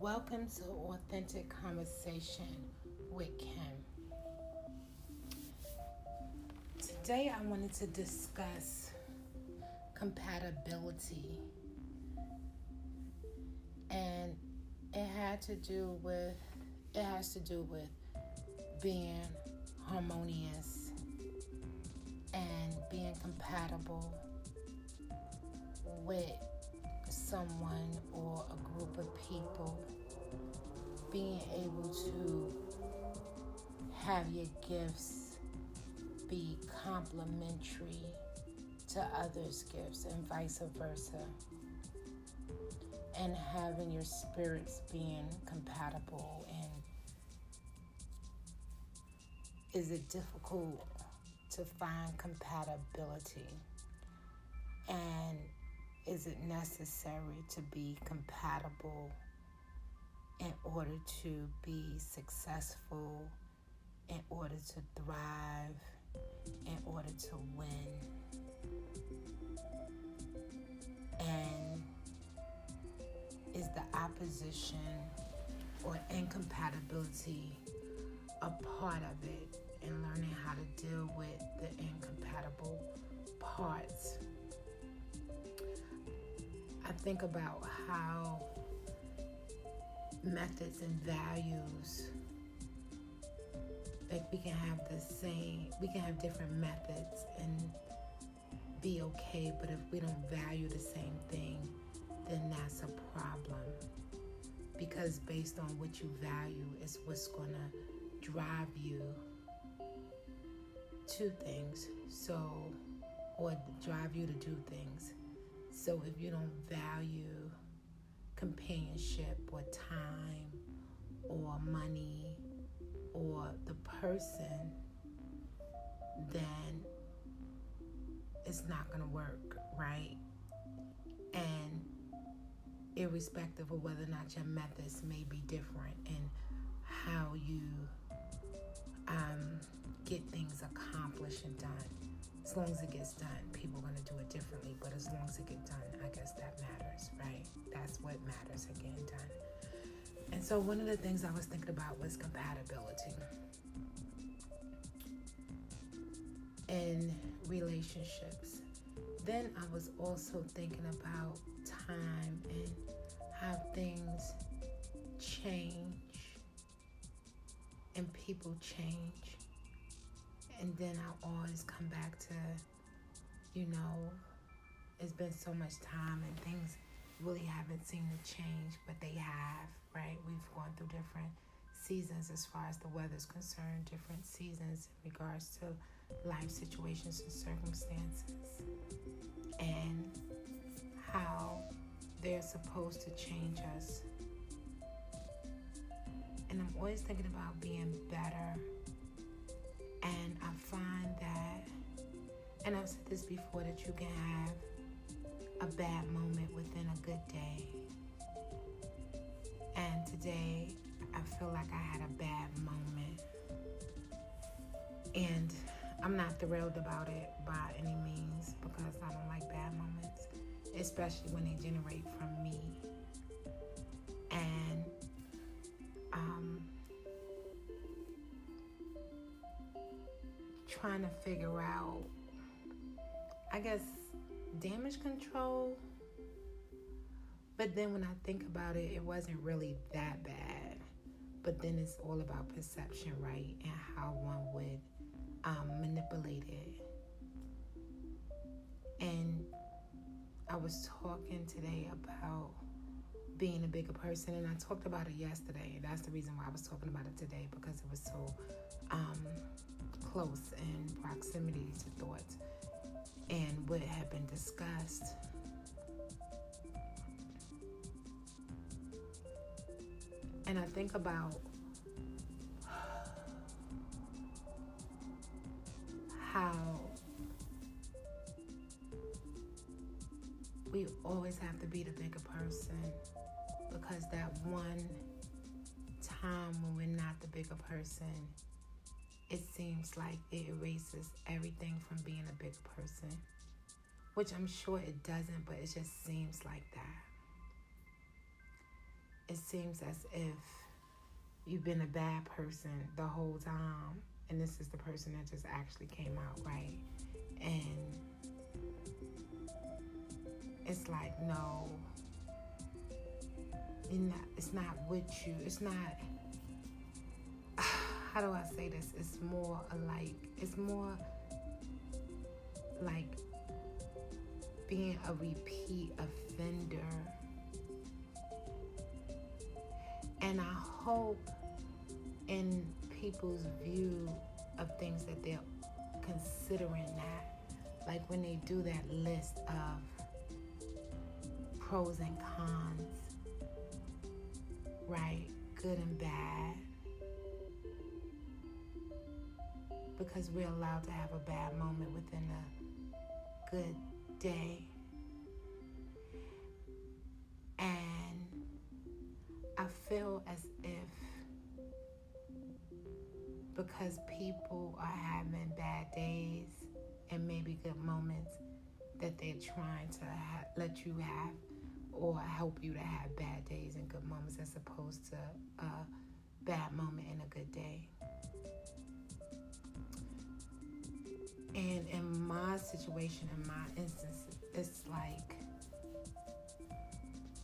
Welcome to Authentic Conversation with Kim. Today I wanted to discuss compatibility. And it had to do with it has to do with being harmonious and being compatible with someone or a group of people, being able to have your gifts be complementary to others' gifts and vice versa. And having your spirits being compatible and is it difficult to find compatibility? And is it necessary to be compatible in order to be successful, in order to thrive, in order to win? And is the opposition or incompatibility a part of it and learning how to deal with the incompatible parts? I think about how methods and values like we can have the same we can have different methods and be okay but if we don't value the same thing then that's a problem. Because based on what you value is what's going to drive you to things. So or drive you to do things so if you don't value companionship or time or money or the person, then it's not going to work, right? And irrespective of whether or not your methods may be different and how you um, get things accomplished and done as long as it gets done, people are going to do it differently. But as long as it gets done, I guess that matters, right? That's what matters, getting done. And so one of the things I was thinking about was compatibility in relationships. Then I was also thinking about time and how things change and people change and then I always come back to, you know, it's been so much time and things really haven't seemed to change, but they have, right? We've gone through different seasons as far as the weather's concerned, different seasons in regards to life situations and circumstances, and how they're supposed to change us. And I'm always thinking about being better and I find that, and I've said this before, that you can have a bad moment within a good day. And today, I feel like I had a bad moment. And I'm not thrilled about it by any means because I don't like bad moments, especially when they generate from me. Trying to figure out, I guess, damage control. But then when I think about it, it wasn't really that bad. But then it's all about perception, right? And how one would um, manipulate it. And I was talking today about being a bigger person, and I talked about it yesterday. That's the reason why I was talking about it today because it was so um, close in proximity to thoughts and what had been discussed. And I think about how we always have to be the bigger person because that one time when we're not the bigger person it seems like it erases everything from being a big person, which I'm sure it doesn't, but it just seems like that. it seems as if you've been a bad person the whole time, and this is the person that just actually came out right, and it's like no, not, it's not with you. It's not. How do I say this? It's more like it's more like being a repeat offender. And I hope in people's view of things that they're considering that, like when they do that list of pros and cons, right? Good and bad. Because we're allowed to have a bad moment within a good day. And I feel as if because people are having bad days and maybe good moments that they're trying to ha- let you have or help you to have bad days and good moments as opposed to a bad moment and a good day. And in my situation, in my instance, it's like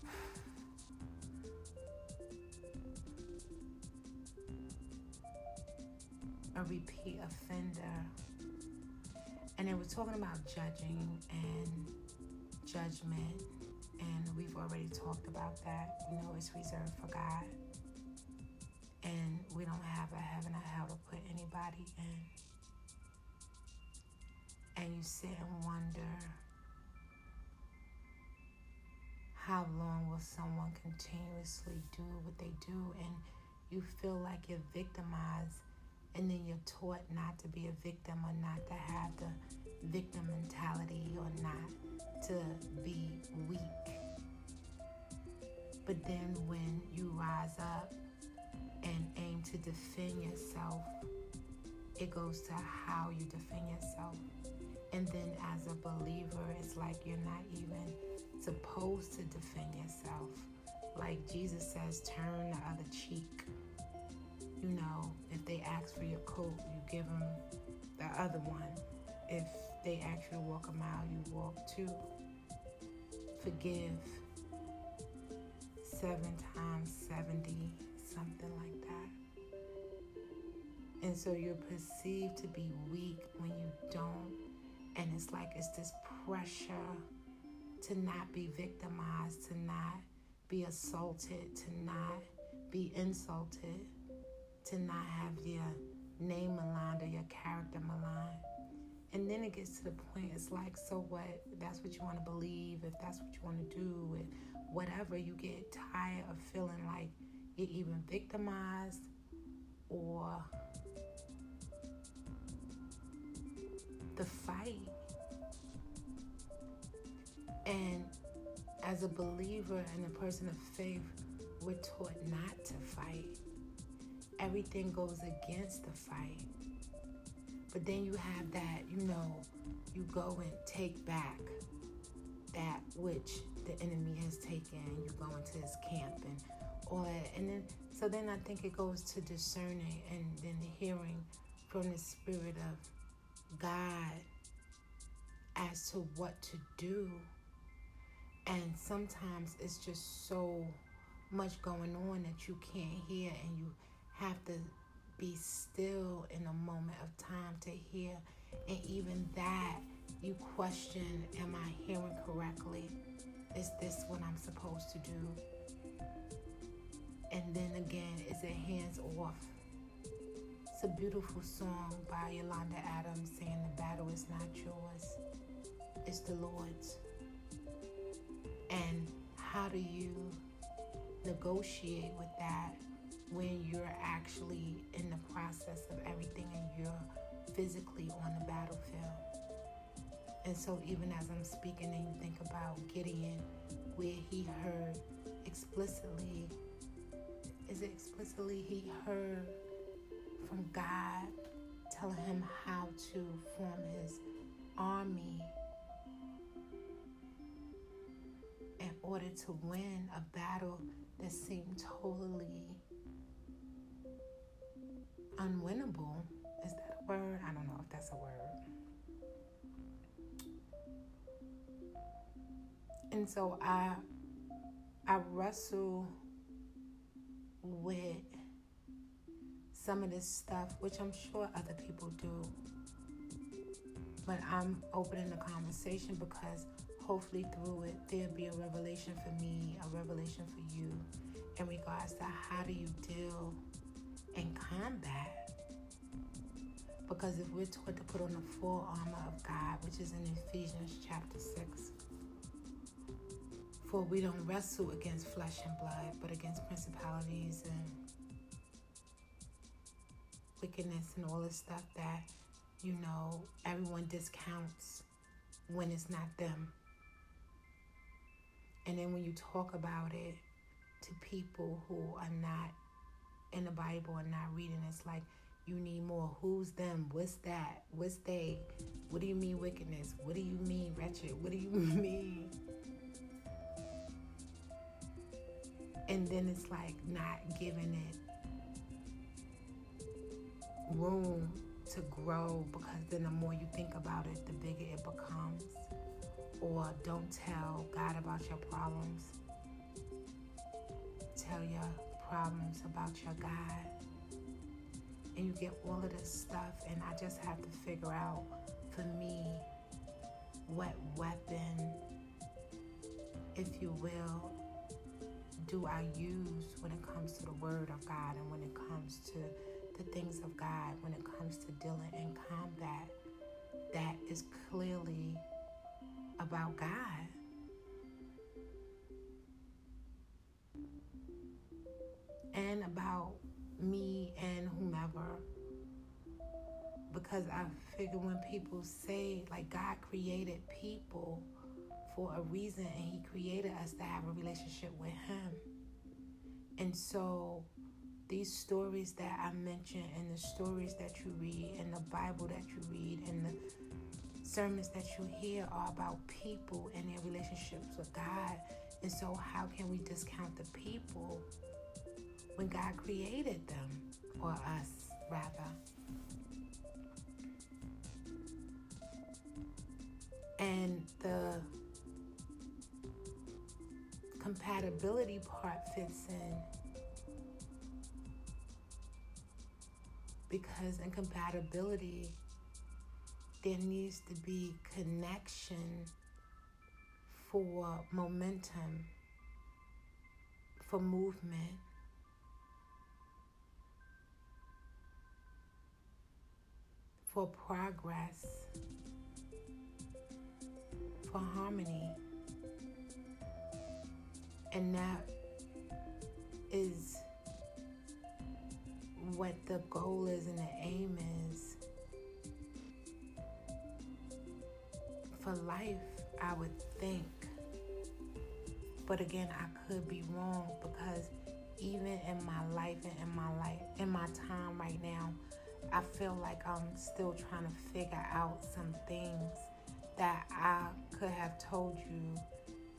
a repeat offender. And they were talking about judging and judgment. And we've already talked about that. We know it's reserved for God. And we don't have a heaven or hell to put anybody in and you sit and wonder how long will someone continuously do what they do and you feel like you're victimized and then you're taught not to be a victim or not to have the victim mentality or not to be weak. But then when you rise up and aim to defend yourself it goes to how you defend yourself and then as a believer, it's like you're not even supposed to defend yourself. Like Jesus says, turn the other cheek. You know, if they ask for your coat, you give them the other one. If they ask you to walk a mile, you walk two. Forgive seven times 70, something like that. And so you're perceived to be weak when you don't and it's like it's this pressure to not be victimized, to not be assaulted, to not be insulted, to not have your name maligned or your character maligned. And then it gets to the point, it's like, so what? If that's what you want to believe, if that's what you want to do, and whatever, you get tired of feeling like you're even victimized or the fight. And as a believer and a person of faith, we're taught not to fight. Everything goes against the fight. But then you have that, you know, you go and take back that which the enemy has taken. You go into his camp and all that. And then, so then I think it goes to discerning and then hearing from the spirit of God as to what to do. And sometimes it's just so much going on that you can't hear, and you have to be still in a moment of time to hear. And even that, you question Am I hearing correctly? Is this what I'm supposed to do? And then again, is it hands off? A beautiful song by Yolanda Adams saying the battle is not yours, it's the Lord's. And how do you negotiate with that when you're actually in the process of everything and you're physically on the battlefield? And so, even as I'm speaking, and you think about Gideon, where he heard explicitly, is it explicitly he heard from God telling him how to form his army in order to win a battle that seemed totally unwinnable. Is that a word? I don't know if that's a word. And so I I wrestle with some of this stuff, which I'm sure other people do. But I'm opening the conversation because hopefully through it there'll be a revelation for me, a revelation for you in regards to how do you deal and combat. Because if we're taught to put on the full armor of God, which is in Ephesians chapter 6, for we don't wrestle against flesh and blood, but against principalities and wickedness and all this stuff that, you know, everyone discounts when it's not them. And then when you talk about it to people who are not in the Bible and not reading, it's like you need more. Who's them? What's that? What's they? What do you mean wickedness? What do you mean wretched? What do you mean? And then it's like not giving it room to grow because then the more you think about it, the bigger it becomes. Or don't tell God about your problems. Tell your problems about your God. And you get all of this stuff, and I just have to figure out for me what weapon, if you will, do I use when it comes to the Word of God and when it comes to the things of God when it comes to dealing in combat that is clearly about God. And about me and whomever. Because I figure when people say, like, God created people for a reason and He created us to have a relationship with Him. And so these stories that I mentioned and the stories that you read and the Bible that you read and the sermons that you hear are about people and their relationships with God. And so, how can we discount the people when God created them, or us rather? And the compatibility part fits in because in compatibility, there needs to be connection for momentum, for movement. For progress, for harmony. And that is what the goal is and the aim is for life, I would think. But again, I could be wrong because even in my life and in my life, in my time right now, I feel like I'm still trying to figure out some things that I could have told you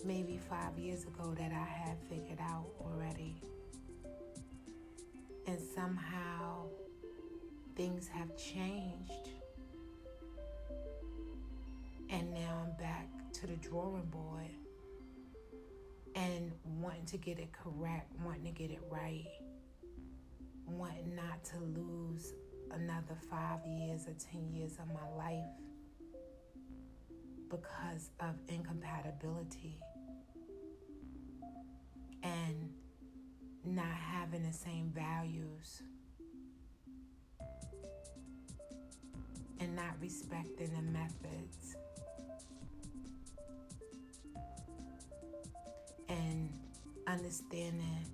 maybe five years ago that I had figured out already and somehow things have changed. And now I'm back to the drawing board and wanting to get it correct, wanting to get it right, wanting not to lose another five years or 10 years of my life because of incompatibility. And not having the same values and not respecting the methods. And understanding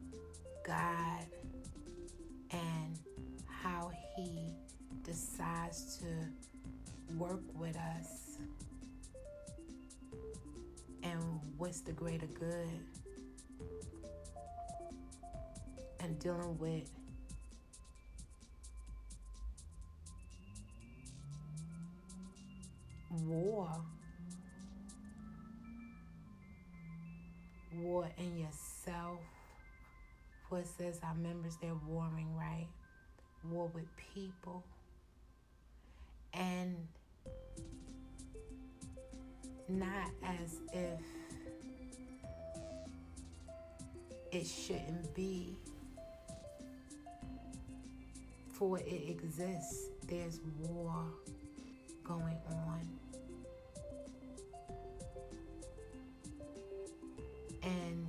God and how He decides to work with us and what's the greater good and dealing with war. War in yourself, What says our members they're warring, right? War with people. And not as if it shouldn't be for it exists there's war going on. And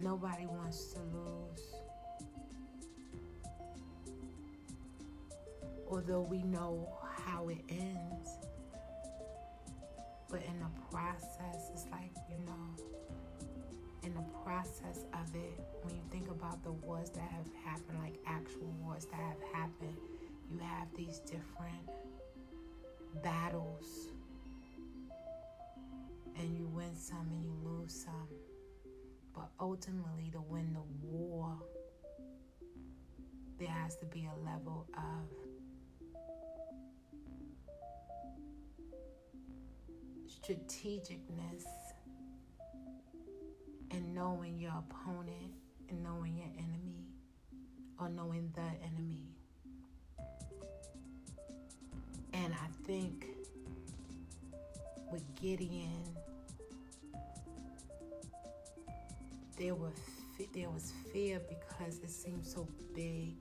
nobody wants to lose. Although we know how it ends. But in the process it's like you know in the process of it, when you think about the wars that have happened, like actual wars that have happened, you have these different battles. And you win some and you lose some. But ultimately, to win the war, there has to be a level of strategicness knowing your opponent and knowing your enemy or knowing the enemy. And I think with Gideon, there were there was fear because it seemed so big,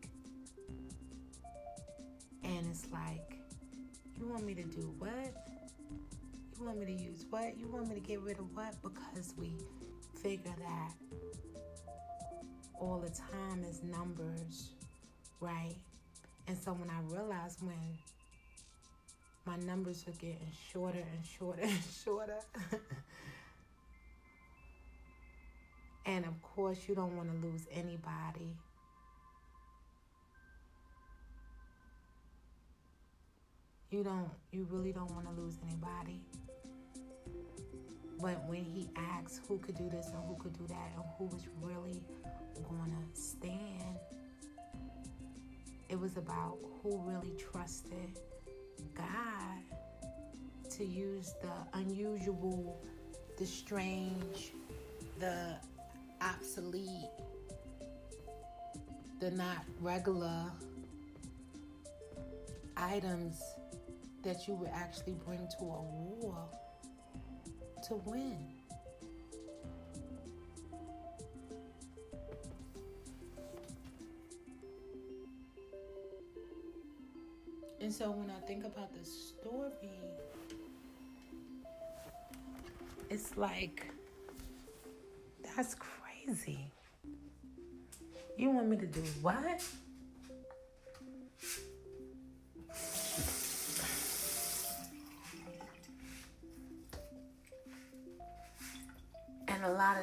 and it's like, you want me to do what? You want me to use what? You want me to get rid of what? Because we figure that all the time is numbers, right? And so when I realized when my numbers were getting shorter and shorter and shorter, and of course, you don't want to lose anybody. You don't, you really don't want to lose anybody. But when he asked who could do this and who could do that and who was really going to stand, it was about who really trusted God to use the unusual, the strange, the obsolete, the not regular items that you would actually bring to a war to win. And so when I think about the story, it's like, that's crazy. You want me to do what?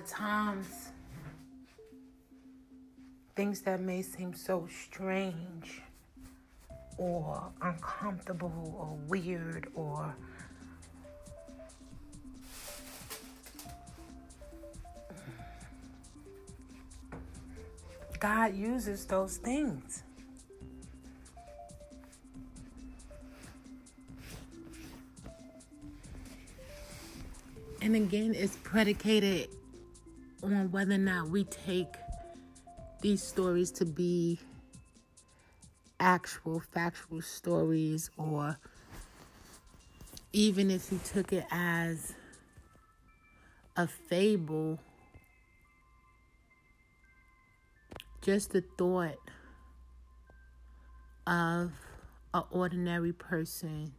Times, things that may seem so strange or uncomfortable or weird or God uses those things. And again, it's predicated on whether or not we take these stories to be actual factual stories or even if you took it as a fable just the thought of an ordinary person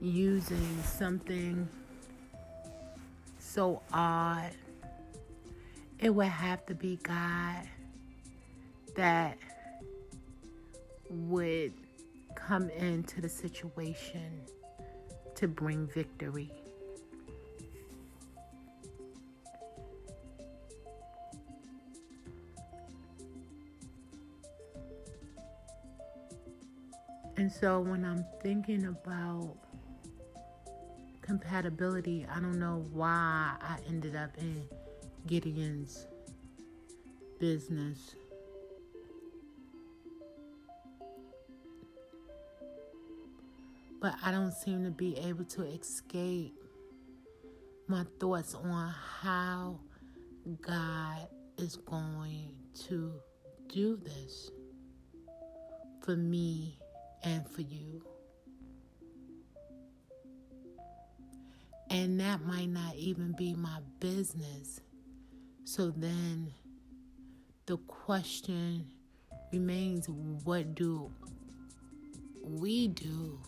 using something so odd, it would have to be God that would come into the situation to bring victory. And so when I'm thinking about compatibility. I don't know why I ended up in Gideon's business. But I don't seem to be able to escape my thoughts on how God is going to do this for me and for you. And that might not even be my business. So then the question remains what do we do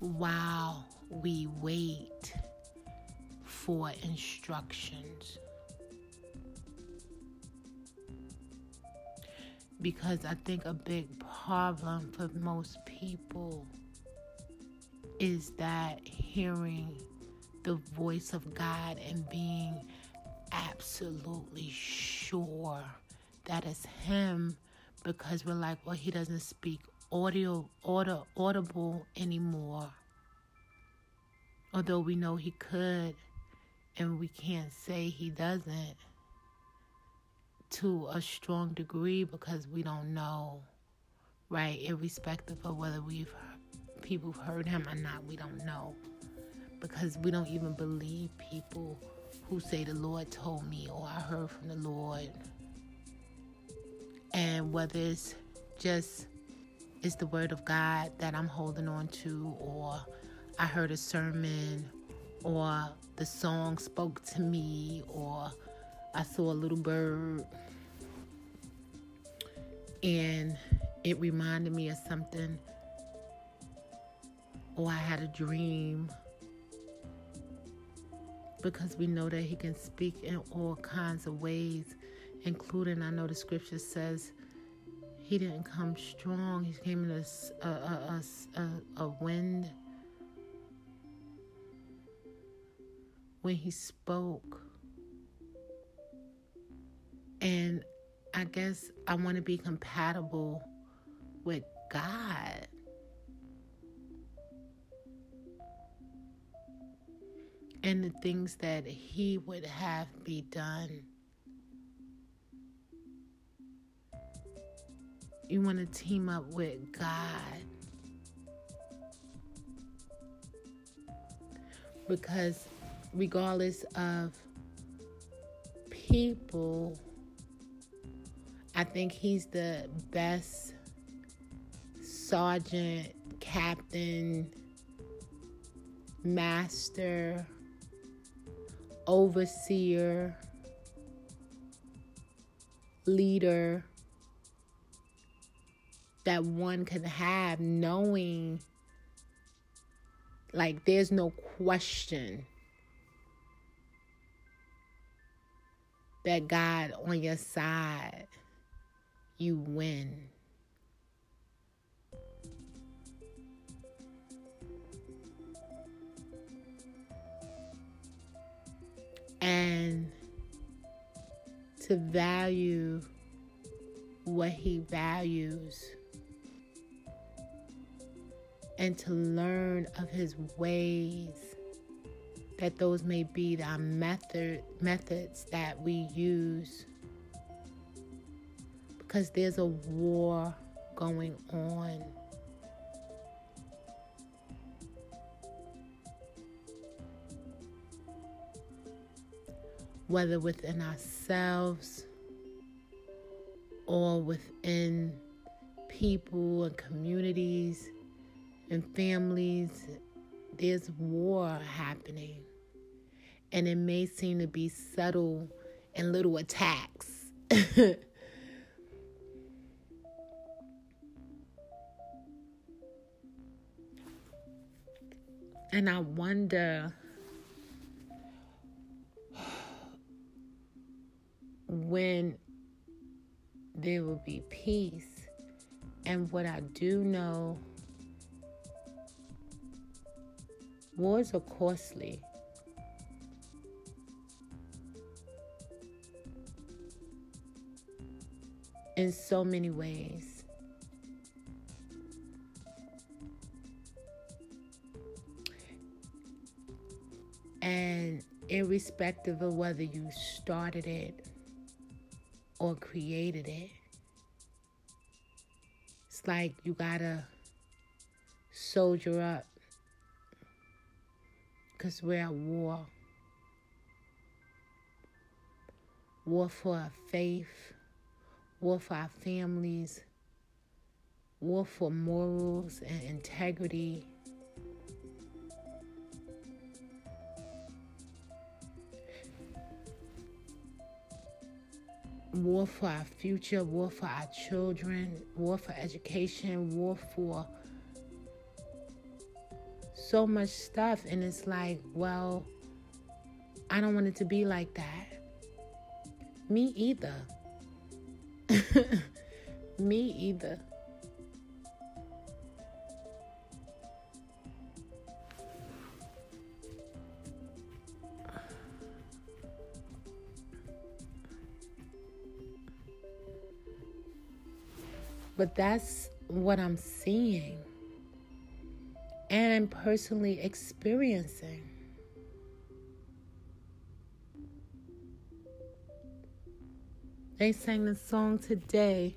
while we wait for instructions? Because I think a big problem for most people is that hearing the voice of God and being absolutely sure that it's Him because we're like, well, He doesn't speak audio, audio audible anymore. Although we know He could, and we can't say He doesn't to a strong degree because we don't know, right? Irrespective of whether we've people heard him or not, we don't know. Because we don't even believe people who say the Lord told me or I heard from the Lord. And whether it's just it's the word of God that I'm holding on to or I heard a sermon or the song spoke to me or I saw a little bird and it reminded me of something or I had a dream because we know that he can speak in all kinds of ways, including I know the scripture says he didn't come strong, he came in a, a, a, a wind. When he spoke, and I guess I want to be compatible with God. And the things that He would have be done. You want to team up with God. Because regardless of people, I think he's the best sergeant, captain, master, overseer, leader that one can have knowing like there's no question that God on your side, you win. And to value what he values and to learn of his ways that those may be the method methods that we use. Because there's a war going on whether within ourselves or within people and communities and families, there's war happening. And it may seem to be subtle and little attacks. and I wonder when there will be peace. And what I do know, wars are costly. In so many ways. And irrespective of whether you started it or created it. It's like you gotta soldier up because we're at war. war for our faith, war for our families, war for morals and integrity. War for our future, war for our children, war for education, war for so much stuff. And it's like, well, I don't want it to be like that. Me either. Me either. But that's what I'm seeing and personally experiencing. They sang the song today.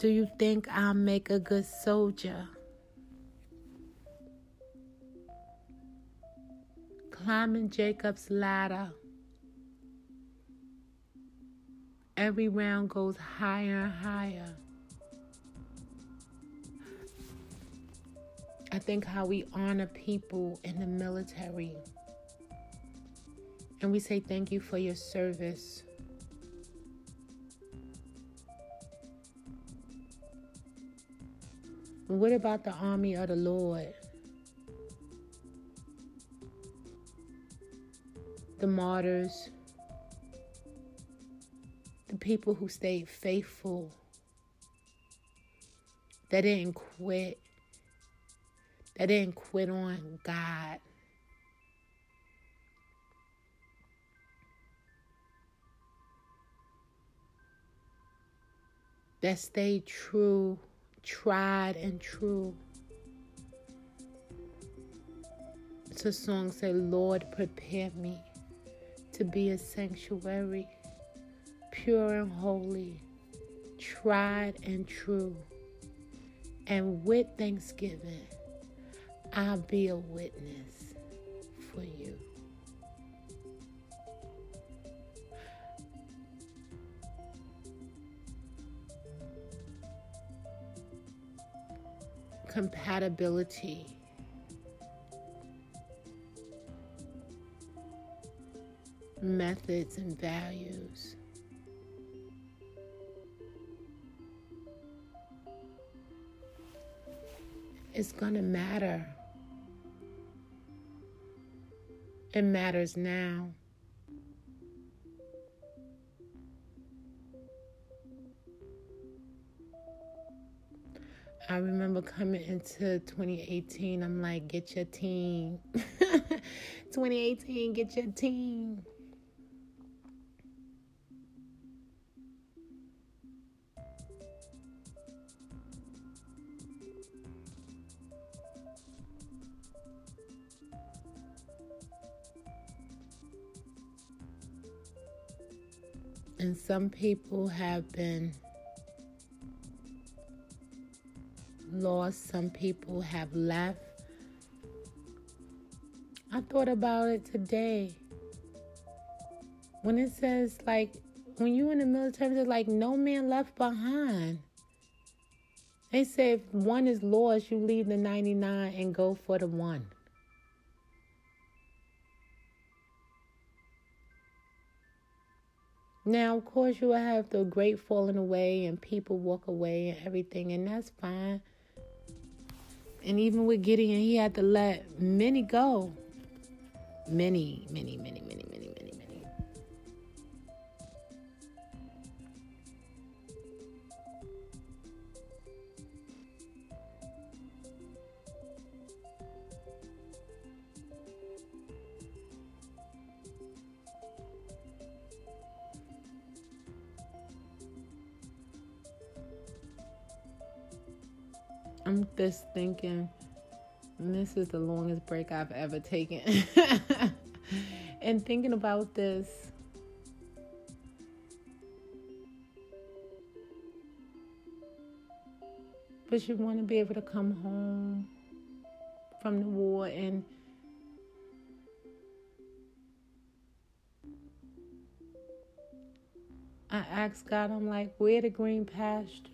Do you think I'll make a good soldier? Climbing Jacob's ladder. Every round goes higher and higher. I think how we honor people in the military. And we say thank you for your service. What about the army of the Lord? The martyrs, the people who stayed faithful, that didn't quit, that didn't quit on God. That stayed true, tried and true. It's a song say, Lord, prepare me to be a sanctuary, pure and holy, tried and true, and with thanksgiving I'll be a witness for you. Compatibility. Methods and values. It's going to matter. It matters now. I remember coming into 2018, I'm like, get your team. 2018, get your team. And some people have been lost, some people have left. I thought about it today. When it says, like, when you in the military, it's like no man left behind. They say if one is lost, you leave the 99 and go for the one. Now, of course, you will have the great falling away and people walk away and everything, and that's fine. And even with Gideon, he had to let many go. Many, many, many, many. Just thinking, this is the longest break I've ever taken. and thinking about this, but you want to be able to come home from the war and I ask God, I'm like, where the green pastures?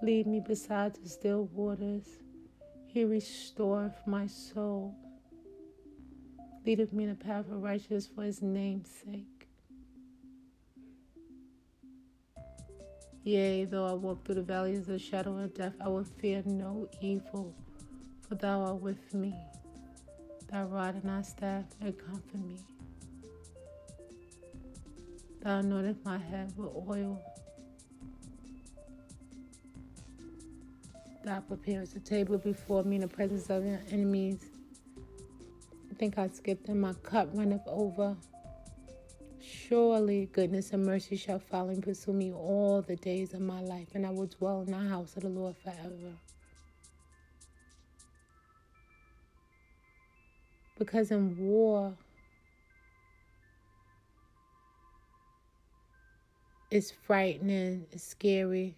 Lead me beside the still waters. He restoreth my soul. Leadeth me in the path of righteousness for his name's sake. Yea, though I walk through the valleys of the shadow of death, I will fear no evil, for thou art with me. Thy rod and thy staff, they comfort me. Thou anointest my head with oil. Thou prepares a table before me in the presence of my enemies. I think I skipped and my cup runneth over. Surely goodness and mercy shall follow and pursue me all the days of my life, and I will dwell in the house of the Lord forever. Because in war, it's frightening, it's scary.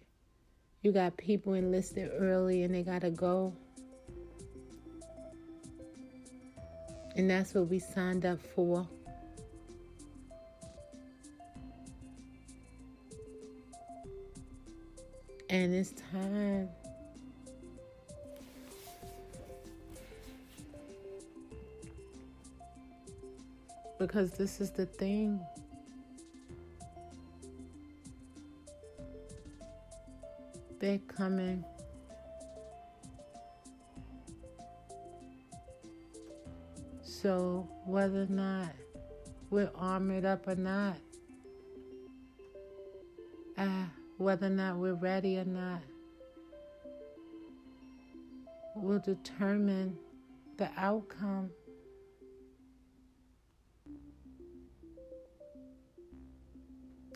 You got people enlisted early and they gotta go. And that's what we signed up for. And it's time. Because this is the thing. They're coming. So, whether or not we're armored up or not, uh, whether or not we're ready or not, will determine the outcome.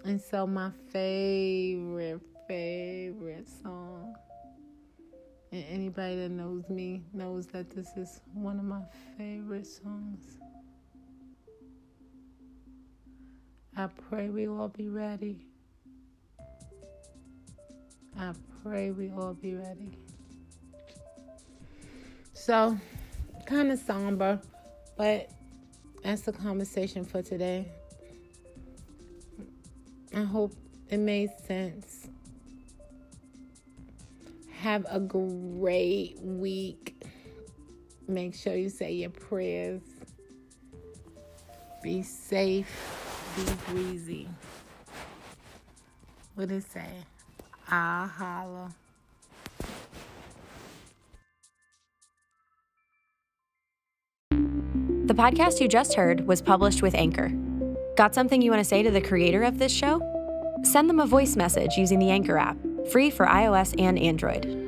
And so, my favorite favorite song. And anybody that knows me knows that this is one of my favorite songs. I pray we all be ready. I pray we all be ready. So, kind of somber, but that's the conversation for today. I hope it made sense. Have a great week. Make sure you say your prayers. Be safe. Be breezy. What it say? I'll holla. The podcast you just heard was published with Anchor. Got something you want to say to the creator of this show? Send them a voice message using the Anchor app free for iOS and Android.